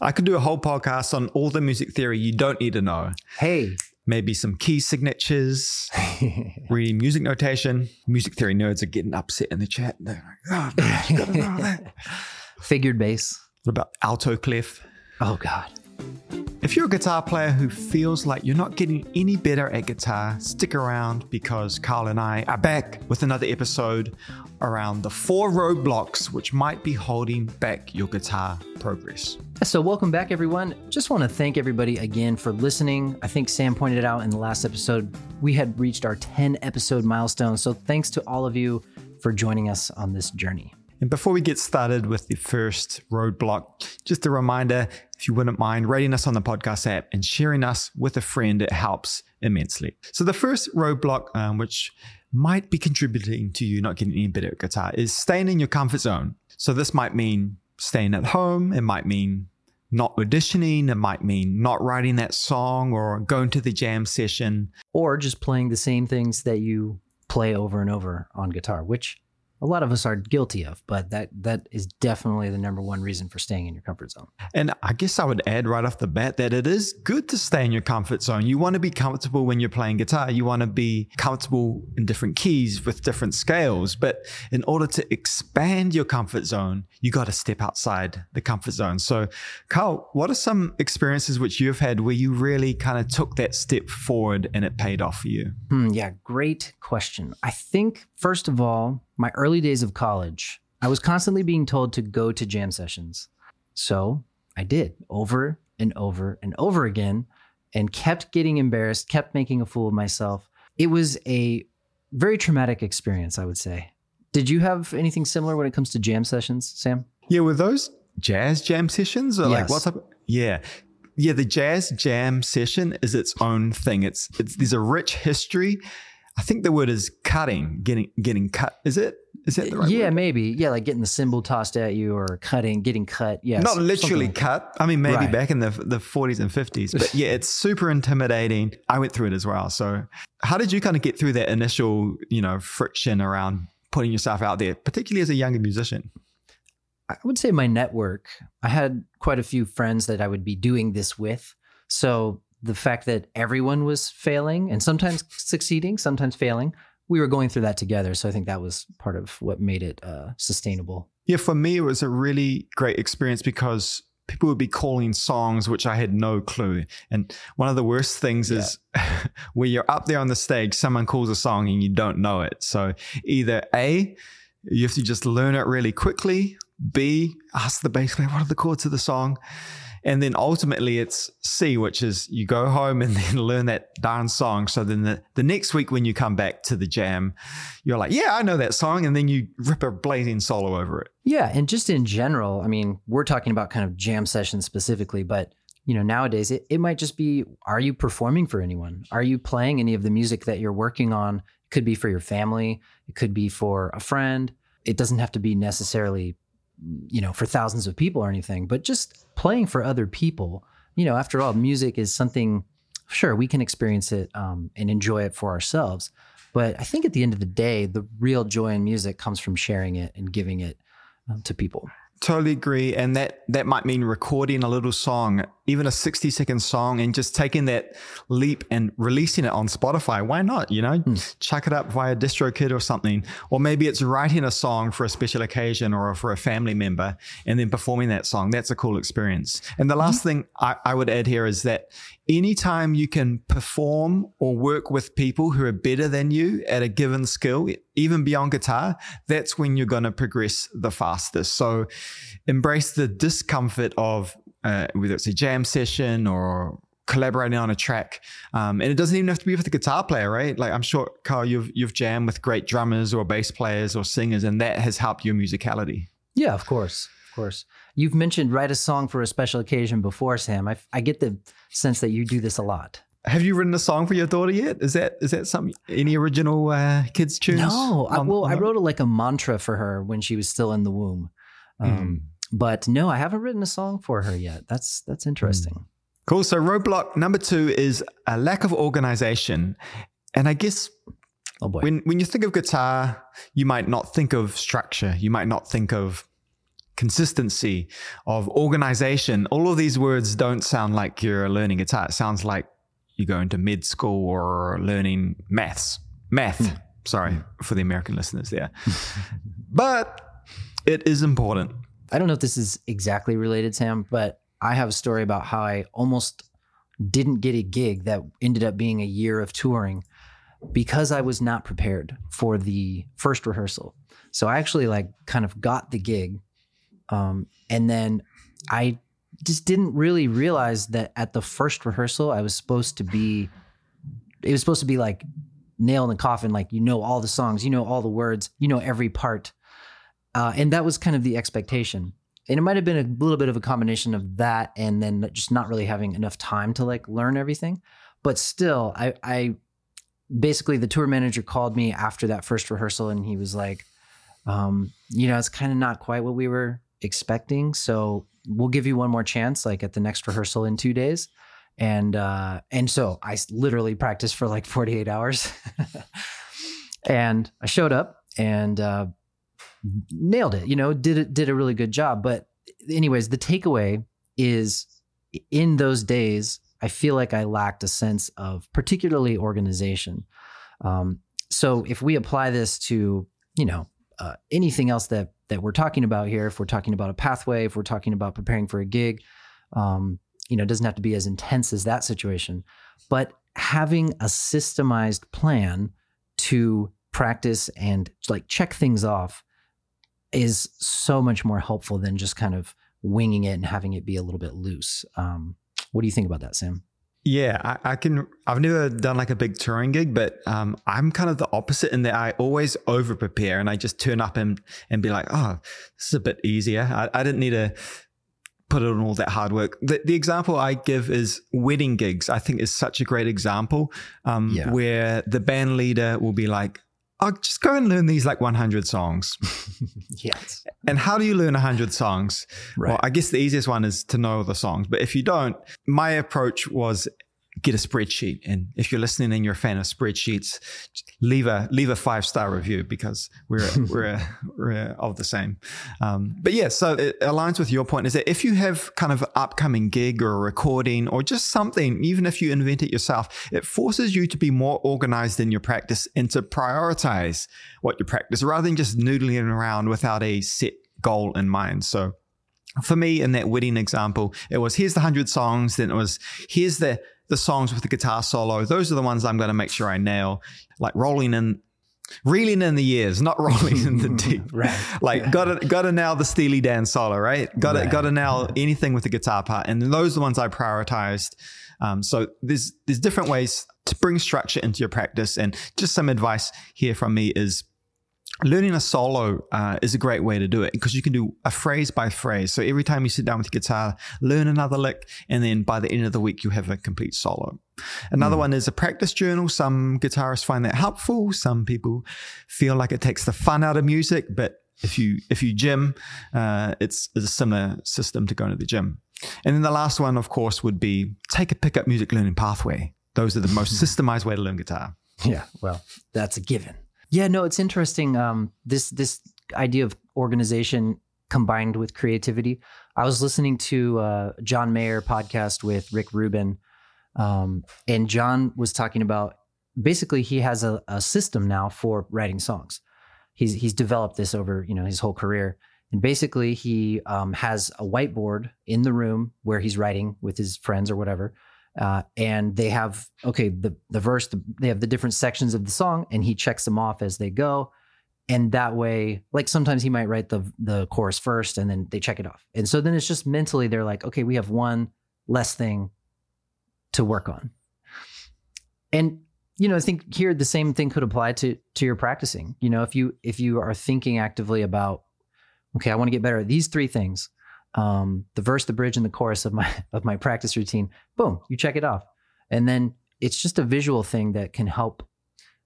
I could do a whole podcast on all the music theory you don't need to know. Hey. Maybe some key signatures, reading music notation. Music theory nerds are getting upset in the chat. They're like, oh, gotta know that. Figured bass. What about alto clef? Oh, God. If you're a guitar player who feels like you're not getting any better at guitar, stick around because Karl and I are back with another episode around the four roadblocks which might be holding back your guitar progress. So, welcome back, everyone. Just want to thank everybody again for listening. I think Sam pointed out in the last episode. We had reached our 10 episode milestone. So, thanks to all of you for joining us on this journey. And before we get started with the first roadblock, just a reminder if you wouldn't mind rating us on the podcast app and sharing us with a friend, it helps immensely. So, the first roadblock, um, which might be contributing to you not getting any better at guitar, is staying in your comfort zone. So, this might mean staying at home, it might mean not auditioning, it might mean not writing that song or going to the jam session, or just playing the same things that you play over and over on guitar, which a lot of us are guilty of, but that that is definitely the number one reason for staying in your comfort zone. And I guess I would add right off the bat that it is good to stay in your comfort zone. You want to be comfortable when you're playing guitar. You want to be comfortable in different keys with different scales. But in order to expand your comfort zone, you got to step outside the comfort zone. So, Karl, what are some experiences which you've had where you really kind of took that step forward and it paid off for you? Hmm, yeah, great question. I think first of all my early days of college, I was constantly being told to go to jam sessions. So I did over and over and over again and kept getting embarrassed, kept making a fool of myself. It was a very traumatic experience, I would say. Did you have anything similar when it comes to jam sessions, Sam? Yeah, were those jazz jam sessions or Yes. like what's up? Yeah. Yeah, the jazz jam session is its own thing. It's it's there's a rich history. I think the word is cutting, getting getting cut. Is it? Is that the right yeah, word? maybe. Yeah, like getting the cymbal tossed at you or cutting, getting cut. Yeah. Not literally something cut. I mean, maybe Right. back in the the 40s and 50s. But yeah, it's super intimidating. I went through it as well. So, how did you kind of get through that initial, you know, friction around putting yourself out there, particularly as a younger musician? I would say my network. I had quite a few friends that I would be doing this with. So the fact that everyone was failing and sometimes succeeding, sometimes failing, we were going through that together. So I think that was part of what made it uh, sustainable. Yeah, for me, it was a really great experience because people would be calling songs which I had no clue. And one of the worst things is where you're up there on the stage, someone calls a song and you don't know it. So either A, you have to just learn it really quickly, B, ask the bass player, what are the chords of the song? And then ultimately it's C, which is you go home and then learn that darn song. So then the, the next week when you come back to the jam, you're like, yeah, I know that song. And then you rip a blazing solo over it. Yeah. And just in general, I mean, we're talking about kind of jam sessions specifically, but you know, nowadays it, it might just be are you performing for anyone? Are you playing any of the music that you're working on? It could be for your family, it could be for a friend. It doesn't have to be necessarily, you know, for thousands of people or anything, but just playing for other people. You know, after all, music is something, sure, we can experience it um, and enjoy it for ourselves. But I think at the end of the day, the real joy in music comes from sharing it and giving it um, to people. Totally agree. And that, that might mean recording a little song, even a 60 second song, and just taking that leap and releasing it on Spotify. Why not? You know, hmm. chuck it up via DistroKid or something. Or maybe it's writing a song for a special occasion or for a family member and then performing that song. That's a cool experience. And the last mm-hmm. thing I, I would add here is that anytime you can perform or work with people who are better than you at a given skill, even beyond guitar, that's when you're going to progress the fastest. So embrace the discomfort of uh, whether it's a jam session or collaborating on a track. Um, and it doesn't even have to be with a guitar player, right? Like I'm sure, Karl, you've you've jammed with great drummers or bass players or singers, and that has helped your musicality. Yeah, of course. Of course. You've mentioned write a song for a special occasion before, Sam. I, I get the sense that you do this a lot. Have you written a song for your daughter yet? Is that is that some any original uh, kids tunes? No, I, well, I wrote a, like a mantra for her when she was still in the womb. Um, But no, I haven't written a song for her yet. That's that's interesting. Cool. So roadblock number two is a lack of organization, and I guess Oh boy. when when you think of guitar, you might not think of structure. You might not think of consistency, of organization. All of these words don't sound like you're learning guitar. It sounds like you go into mid school or learning maths. Math. Mm. Sorry mm. for the American listeners there. but it is important. I don't know if this is exactly related, Sam, but I have a story about how I almost didn't get a gig that ended up being a year of touring because I was not prepared for the first rehearsal. So I actually like kind of got the gig. Um, and then I just didn't really realize that at the first rehearsal, I was supposed to be, it was supposed to be like nail in the coffin. Like, you know, all the songs, you know, all the words, you know, every part. Uh, and that was kind of the expectation. And it might have been a little bit of a combination of that and then just not really having enough time to like learn everything. But still, I, I basically the tour manager called me after that first rehearsal and he was like, um, you know, it's kind of not quite what we were expecting. So we'll give you one more chance, like at the next rehearsal in two days. And uh, and so I literally practiced for like 48 hours. and I showed up and uh, nailed it. You know, did it did a really good job. But anyways, the takeaway is in those days, I feel like I lacked a sense of particularly organization. Um, so if we apply this to you know uh, anything else that that we're talking about here, if we're talking about a pathway, if we're talking about preparing for a gig, um, you know, it doesn't have to be as intense as that situation, but having a systemized plan to practice and like check things off is so much more helpful than just kind of winging it and having it be a little bit loose. Um, what do you think about that, Sam? Yeah, I, I, can. I've never done like a big touring gig, but um, I'm kind of the opposite in that I always over prepare and I just turn up and and be like, oh, this is a bit easier. I, I didn't need to put in all that hard work. The, the, example I give is wedding gigs. I think is such a great example um, yeah. where the band leader will be like, I'll just go and learn these like 100 songs. yes. And how do you learn 100 songs? Right. Well, I guess the easiest one is to know the songs. But if you don't, my approach was get a spreadsheet. And if you're listening and you're a fan of spreadsheets, leave a leave a five star review because we're we're, we're of the same. Um, but yeah, so it aligns with your point. Is that if you have kind of upcoming gig or a recording or just something, even if you invent it yourself, it forces you to be more organized in your practice and to prioritize what you practice rather than just noodling around without a set goal in mind. So for me in that wedding example, it was here's the hundred songs, then it was here's the the songs with the guitar solo. Those are the ones I'm going to make sure I nail. Like rolling in, reeling in the years, not rolling in the deep. right. Like yeah. gotta gotta nail the Steely Dan solo, right? Gotta right. gotta nail anything with the guitar part, and those are the ones I prioritized. Um, so there's there's different ways to bring structure into your practice, and just some advice here from me is learning a solo uh, is a great way to do it because you can do a phrase by phrase. So every time you sit down with your guitar, learn another lick, and then by the end of the week, you have a complete solo. Another mm. one is a practice journal. Some guitarists find that helpful. Some people feel like it takes the fun out of music, but if you if you gym, uh, it's, it's a similar system to going to the gym. And then the last one, of course, would be take a pickup music learning pathway. Those are the most systemized way to learn guitar. Yeah, well, that's a given. Yeah, no, it's interesting. Um, this this idea of organization combined with creativity. I was listening to uh, John Mayer podcast with Rick Rubin, um, and John was talking about basically he has a, a system now for writing songs. He's he's developed this over you know his whole career, and basically he um, has a whiteboard in the room where he's writing with his friends or whatever, uh, and they have okay the the verse the, they have the different sections of the song and he checks them off as they go. And that way like sometimes he might write the the chorus first and then they check it off. And so then it's just mentally they're like okay we have one less thing to work on. And you know i think here the same thing could apply to to your practicing. You know if you if you are thinking actively about okay i want to get better at these three things um, the verse, the bridge, and the chorus of my of my practice routine. Boom, you check it off, and then it's just a visual thing that can help,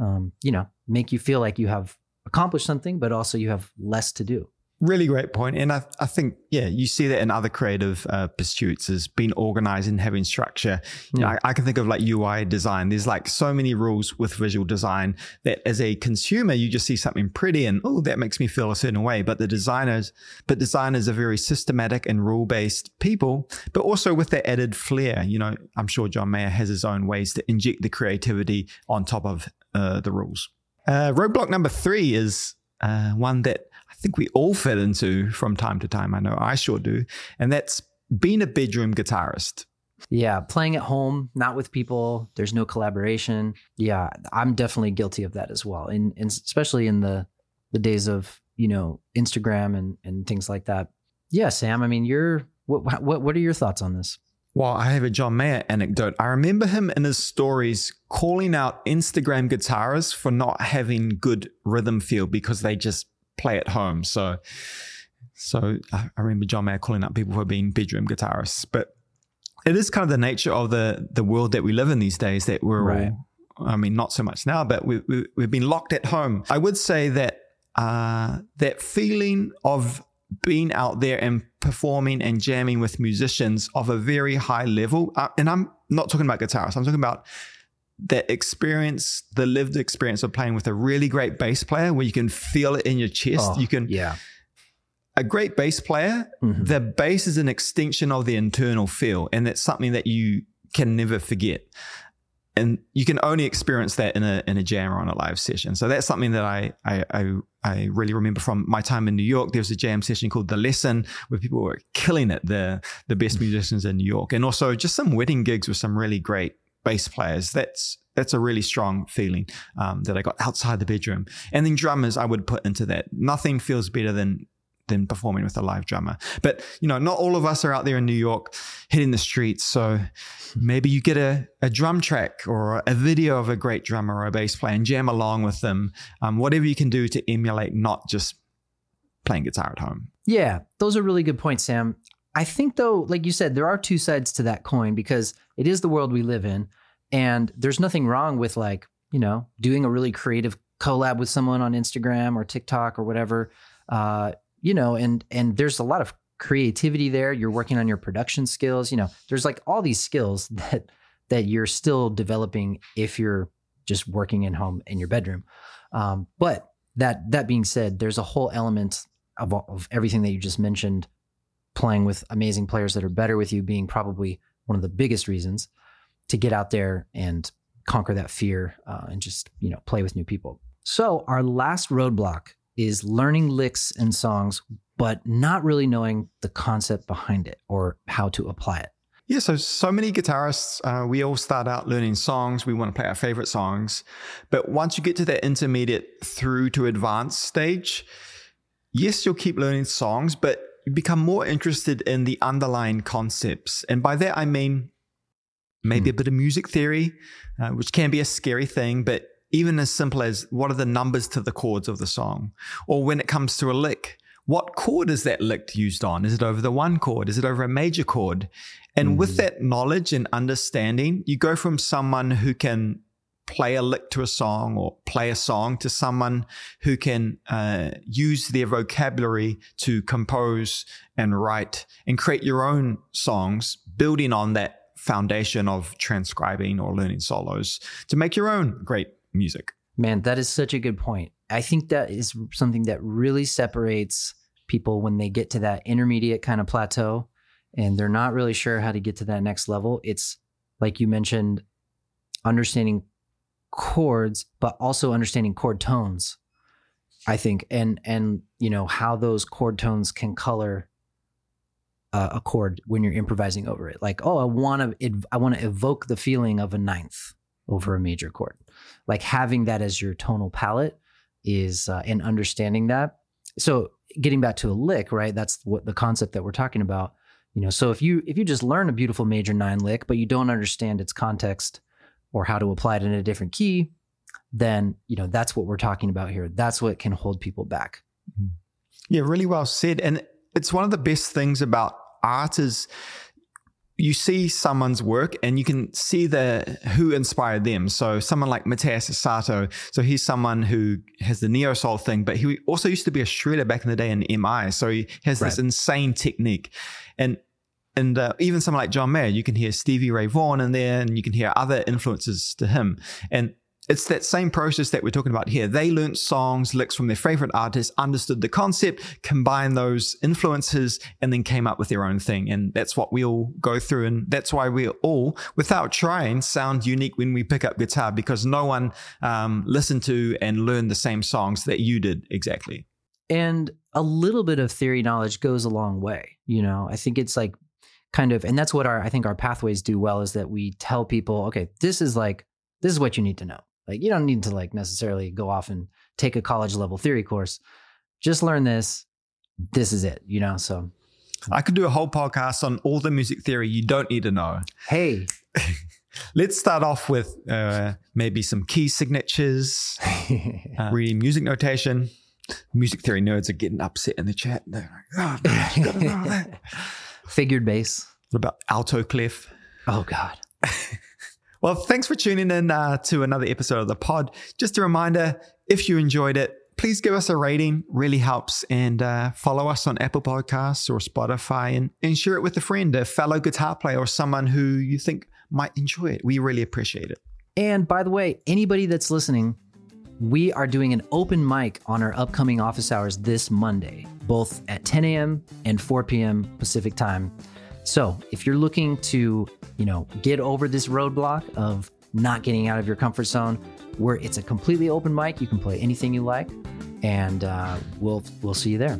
um, you know, make you feel like you have accomplished something, but also you have less to do. Really great point. And I, I think, yeah, you see that in other creative uh, pursuits as being organized and having structure. You know, I, I, can think of like UI design. There's like so many rules with visual design that as a consumer, you just see something pretty and, oh, that makes me feel a certain way. But the designers, but designers are very systematic and rule based people, but also with that added flair. You know, I'm sure John Mayer has his own ways to inject the creativity on top of uh, the rules. Uh, roadblock number three is uh, one that I think we all fit into from time to time. I know I sure do. And that's being a bedroom guitarist. Yeah, playing at home, not with people. There's no collaboration. Yeah, I'm definitely guilty of that as well. And, and especially in the the days of you know Instagram and and things like that. Yeah, Sam. I mean, you're what what what are your thoughts on this? Well, I have a John Mayer anecdote. I remember him in his stories calling out Instagram guitarists for not having good rhythm feel because they just play at home. So, so I remember John Mayer calling up people for being bedroom guitarists. But it is kind of the nature of the the world that we live in these days that we're right. all. I mean, not so much now, but we, we, we've been locked at home. I would say that uh, that feeling of being out there and performing and jamming with musicians of a very high level. Uh, and I'm not talking about guitarists, I'm talking about that experience, the lived experience of playing with a really great bass player where you can feel it in your chest. Oh, you can, yeah. A great bass player, mm-hmm. the bass is an extension of the internal feel, and that's something that you can never forget and you can only experience that in a in a jam or on a live session. So that's something that I I I, I really remember from my time in New York. There was a jam session called The Lesson where people were killing it, the the best musicians in New York, and also just some wedding gigs with some really great bass players. That's that's a really strong feeling um, that I got outside the bedroom. And then drummers, I would put into that. Nothing feels better than than performing with a live drummer. But you know, not all of us are out there in New York hitting the streets. So maybe you get a, a drum track or a video of a great drummer or a bass player and jam along with them. Um, whatever you can do to emulate not just playing guitar at home. Yeah, those are really good points, Sam. I think though, like you said, there are two sides to that coin because it is the world we live in. And there's nothing wrong with like, you know, doing a really creative collab with someone on Instagram or TikTok or whatever. Uh, you know, and and there's a lot of creativity there. You're working on your production skills. You know, there's like all these skills that that you're still developing if you're just working in home in your bedroom. Um, but that that being said, there's a whole element of, of everything that you just mentioned, playing with amazing players that are better with you being probably one of the biggest reasons to get out there and conquer that fear uh, and just you know play with new people. So our last roadblock is learning licks and songs, but not really knowing the concept behind it or how to apply it. Yeah, so so many guitarists, uh, we all start out learning songs. We want to play our favorite songs, but once you get to that intermediate through to advanced stage, yes, you'll keep learning songs, but you become more interested in the underlying concepts. And by that I mean maybe hmm. a bit of music theory, uh, which can be a scary thing, but even as simple as what are the numbers to the chords of the song? Or when it comes to a lick, what chord is that lick used on? Is it over the one chord? Is it over a major chord? And mm. with that knowledge and understanding, you go from someone who can play a lick to a song or play a song to someone who can uh, use their vocabulary to compose and write and create your own songs, building on that foundation of transcribing or learning solos to make your own great music. Man, that is such a good point. I think that is something that really separates people when they get to that intermediate kind of plateau and they're not really sure how to get to that next level. It's like you mentioned, understanding chords, but also understanding chord tones. I think, and and you know how those chord tones can color uh, a chord when you're improvising over it. Like, oh, I want to, I want to evoke the feeling of a ninth over a major chord like having that as your tonal palette is uh, and understanding that so getting back to a lick right that's what the concept that we're talking about you know so if you if you just learn a beautiful major nine lick but you don't understand its context or how to apply it in a different key then you know that's what we're talking about here that's what can hold people back mm-hmm. yeah really well said and it's one of the best things about art is you see someone's work and you can see the who inspired them. So someone like Mateus Asato. So he's someone who has the neo soul thing, but he also used to be a shredder back in the day in MI. So he has right. this insane technique. And and uh, even someone like John Mayer, you can hear Stevie Ray Vaughan in there, and you can hear other influences to him. And it's that same process that we're talking about here. They learned songs, licks from their favorite artists, understood the concept, combined those influences, and then came up with their own thing. And that's what we all go through. And that's why we all, without trying, sound unique when we pick up guitar because no one um, listened to and learned the same songs that you did exactly. And a little bit of theory knowledge goes a long way. You know, I think it's like kind of, and that's what our, I think our pathways do well is that we tell people, okay, this is like, this is what you need to know like you don't need to like necessarily go off and take a college level theory course. Just learn this. This is it, you know. So I could do a whole podcast on all the music theory you don't need to know. Hey, let's start off with uh, maybe some key signatures, uh, reading music notation. Music theory nerds are getting upset in the chat. They're like, "Oh, man, you gotta know that." Figured bass. What about alto clef? Oh God. Well, thanks for tuning in uh, to another episode of the pod. Just a reminder if you enjoyed it, please give us a rating, really helps. And uh, follow us on Apple Podcasts or Spotify and, and share it with a friend, a fellow guitar player, or someone who you think might enjoy it. We really appreciate it. And by the way, anybody that's listening, we are doing an open mic on our upcoming office hours this Monday, both at 10 a.m. and 4 p.m. Pacific time. So if you're looking to, you know, get over this roadblock of not getting out of your comfort zone, where it's a completely open mic, you can play anything you like, and uh, we'll we'll see you there.